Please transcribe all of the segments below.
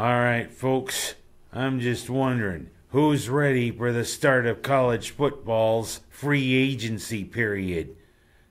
All right, folks, I'm just wondering who's ready for the start of college football's free agency period.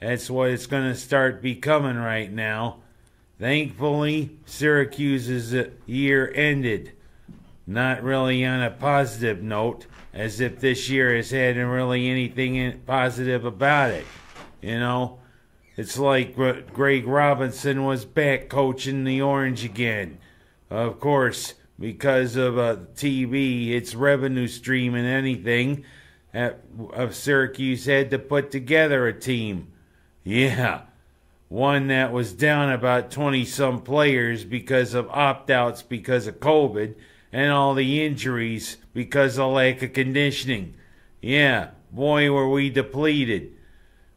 That's what it's going to start becoming right now. Thankfully, Syracuse's year ended. Not really on a positive note, as if this year has had really anything positive about it. You know, it's like Greg Robinson was back coaching the Orange again. Of course, because of uh, TV, its revenue stream and anything, uh, of Syracuse had to put together a team. Yeah, one that was down about 20 some players because of opt outs because of COVID and all the injuries because of lack of conditioning. Yeah, boy, were we depleted.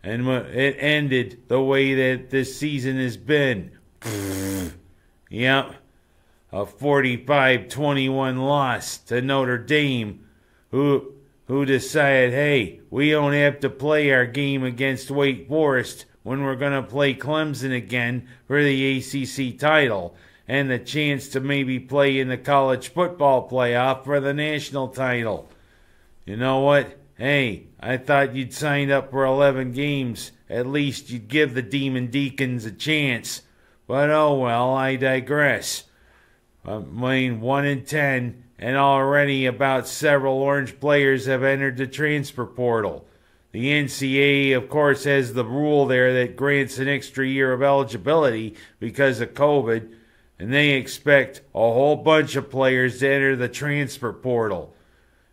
And it ended the way that this season has been. yep, a 45 21 loss to Notre Dame, who, who decided, hey, we don't have to play our game against Wake Forest when we're going to play Clemson again for the ACC title and the chance to maybe play in the college football playoff for the national title. You know what? Hey, I thought you'd signed up for 11 games. At least you'd give the Demon Deacons a chance. But oh well, I digress. Uh, I mean, 1 in 10, and already about several Orange players have entered the transfer portal. The NCAA, of course, has the rule there that grants an extra year of eligibility because of COVID, and they expect a whole bunch of players to enter the transfer portal.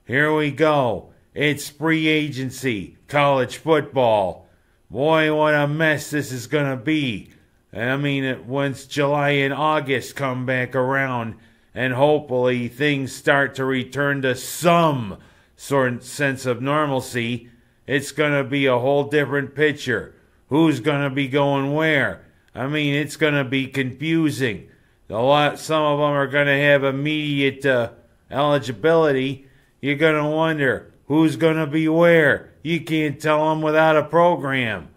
Here we go. It's free agency, college football. Boy, what a mess this is going to be. I mean, once July and August come back around, and hopefully things start to return to some sort of sense of normalcy, it's going to be a whole different picture. Who's going to be going where? I mean, it's going to be confusing. A lot, some of them are going to have immediate uh, eligibility. You're going to wonder who's going to be where. You can't tell them without a program.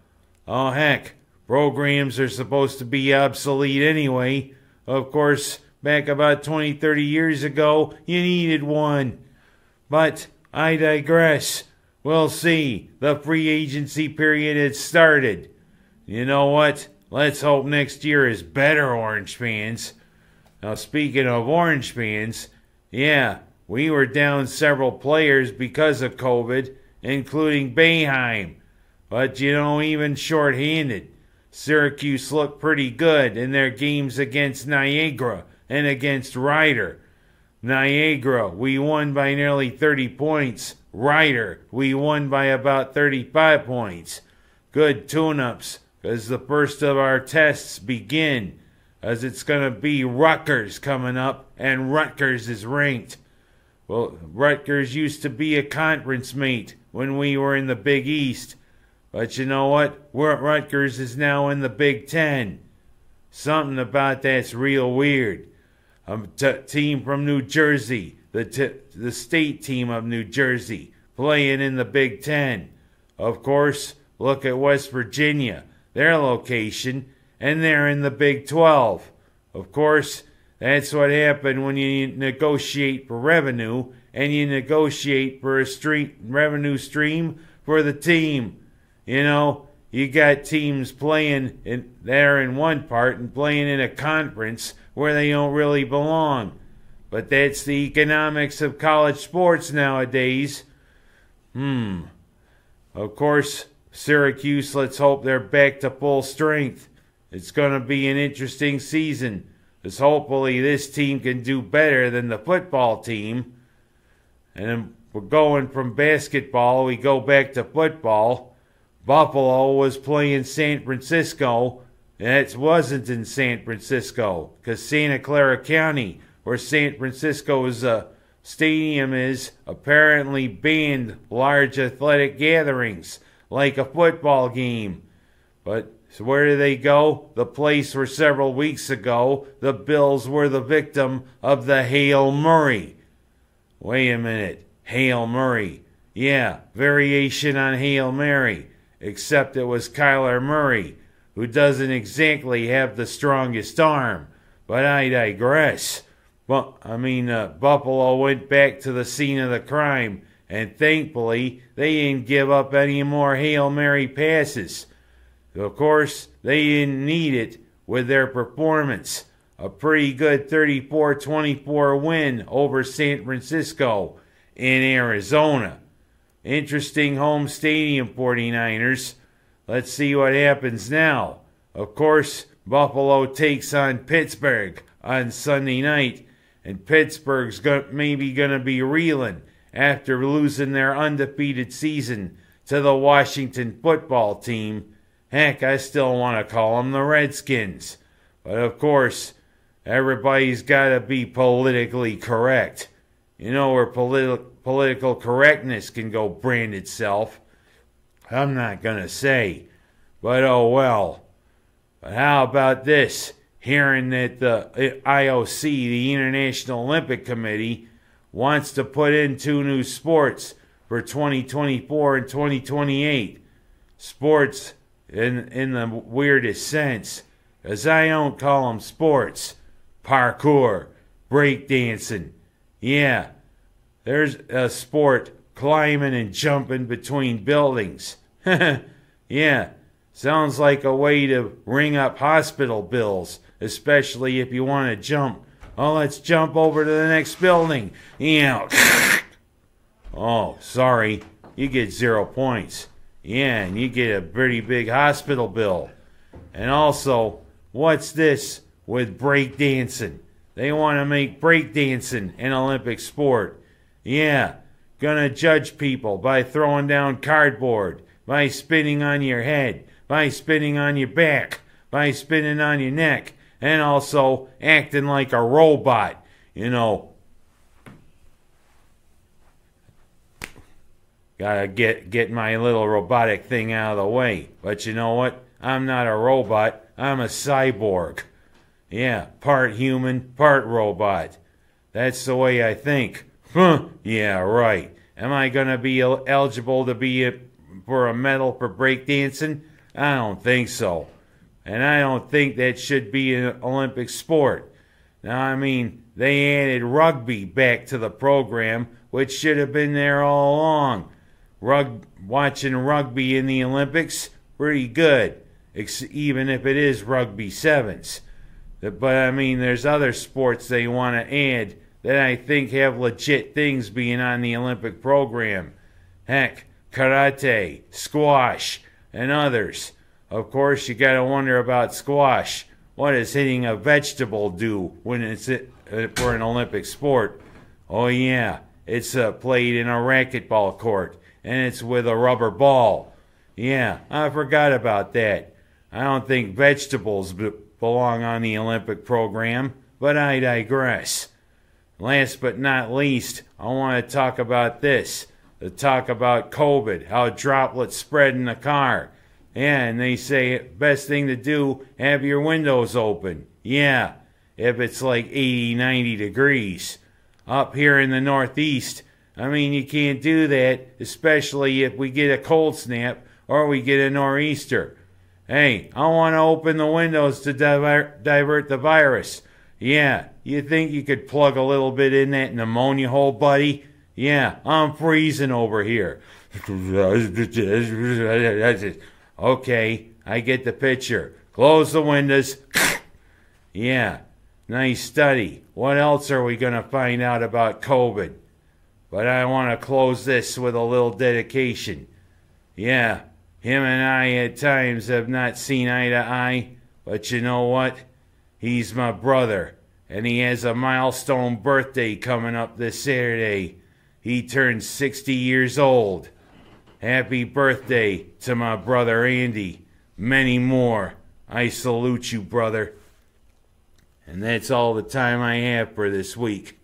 Oh, heck, programs are supposed to be obsolete anyway. Of course, back about 20, 30 years ago, you needed one. But I digress. We'll see. The free agency period has started. You know what? Let's hope next year is better, Orange fans. Now, speaking of Orange fans, yeah, we were down several players because of COVID, including Boeheim. But you know, even shorthanded, Syracuse looked pretty good in their games against Niagara and against Rider. Niagara, we won by nearly 30 points. Rider, we won by about 35 points. Good tune ups, as the first of our tests begin, as it's going to be Rutgers coming up, and Rutgers is ranked. Well, Rutgers used to be a conference mate when we were in the Big East. But you know what? We're Rutgers is now in the Big Ten. Something about that's real weird. A t- team from New Jersey, the t- the state team of New Jersey, playing in the Big Ten. Of course, look at West Virginia, their location, and they're in the Big Twelve. Of course, that's what happened when you negotiate for revenue and you negotiate for a street revenue stream for the team. You know, you got teams playing in there in one part and playing in a conference where they don't really belong. But that's the economics of college sports nowadays. Hmm. Of course, Syracuse, let's hope they're back to full strength. It's going to be an interesting season, as hopefully this team can do better than the football team. And we're going from basketball, we go back to football. Buffalo was playing San Francisco, and it wasn't in San Francisco, because Santa Clara County, where San Francisco's uh, stadium is, apparently banned large athletic gatherings, like a football game. But so where did they go? The place where several weeks ago the Bills were the victim of the Hail Murray. Wait a minute. Hail Murray. Yeah, variation on Hail Mary. Except it was Kyler Murray, who doesn't exactly have the strongest arm. But I digress. Well, I mean, uh, Buffalo went back to the scene of the crime, and thankfully, they didn't give up any more Hail Mary passes. Of course, they didn't need it with their performance. A pretty good 34 24 win over San Francisco in Arizona. Interesting home stadium, 49ers. Let's see what happens now. Of course, Buffalo takes on Pittsburgh on Sunday night, and Pittsburgh's go- maybe going to be reeling after losing their undefeated season to the Washington football team. Heck, I still want to call them the Redskins. But of course, everybody's got to be politically correct. You know where politi- political correctness can go brand itself. I'm not going to say, but oh well. But how about this? Hearing that the uh, IOC, the International Olympic Committee, wants to put in two new sports for 2024 and 2028. Sports in in the weirdest sense, as I don't call them sports. Parkour, breakdancing. Yeah, there's a sport climbing and jumping between buildings. yeah, sounds like a way to ring up hospital bills, especially if you want to jump. Oh, let's jump over to the next building. Yeah. oh, sorry. You get zero points. Yeah, and you get a pretty big hospital bill. And also, what's this with breakdancing? They want to make breakdancing an Olympic sport. Yeah, gonna judge people by throwing down cardboard, by spinning on your head, by spinning on your back, by spinning on your neck, and also acting like a robot. You know, gotta get get my little robotic thing out of the way. But you know what? I'm not a robot. I'm a cyborg. Yeah, part human, part robot. That's the way I think. Huh? Yeah, right. Am I gonna be el- eligible to be a, for a medal for breakdancing? I don't think so. And I don't think that should be an Olympic sport. Now, I mean, they added rugby back to the program, which should have been there all along. Rug- watching rugby in the Olympics, pretty good, ex- even if it is rugby sevens. But I mean, there's other sports they want to add that I think have legit things being on the Olympic program. Heck, karate, squash, and others. Of course, you gotta wonder about squash. What does hitting a vegetable do when it's uh, for an Olympic sport? Oh yeah, it's uh, played in a racquetball court, and it's with a rubber ball. Yeah, I forgot about that. I don't think vegetables belong on the Olympic program, but I digress. Last but not least, I want to talk about this the talk about COVID, how droplets spread in the car. And they say best thing to do, have your windows open. Yeah, if it's like 80, 90 degrees. Up here in the Northeast, I mean, you can't do that, especially if we get a cold snap or we get a nor'easter. Hey, I want to open the windows to diver- divert the virus. Yeah, you think you could plug a little bit in that pneumonia hole, buddy? Yeah, I'm freezing over here. okay, I get the picture. Close the windows. yeah, nice study. What else are we going to find out about COVID? But I want to close this with a little dedication. Yeah, him and I at times have not seen eye to eye, but you know what? He's my brother, and he has a milestone birthday coming up this Saturday. He turns 60 years old. Happy birthday to my brother Andy. Many more. I salute you, brother. And that's all the time I have for this week.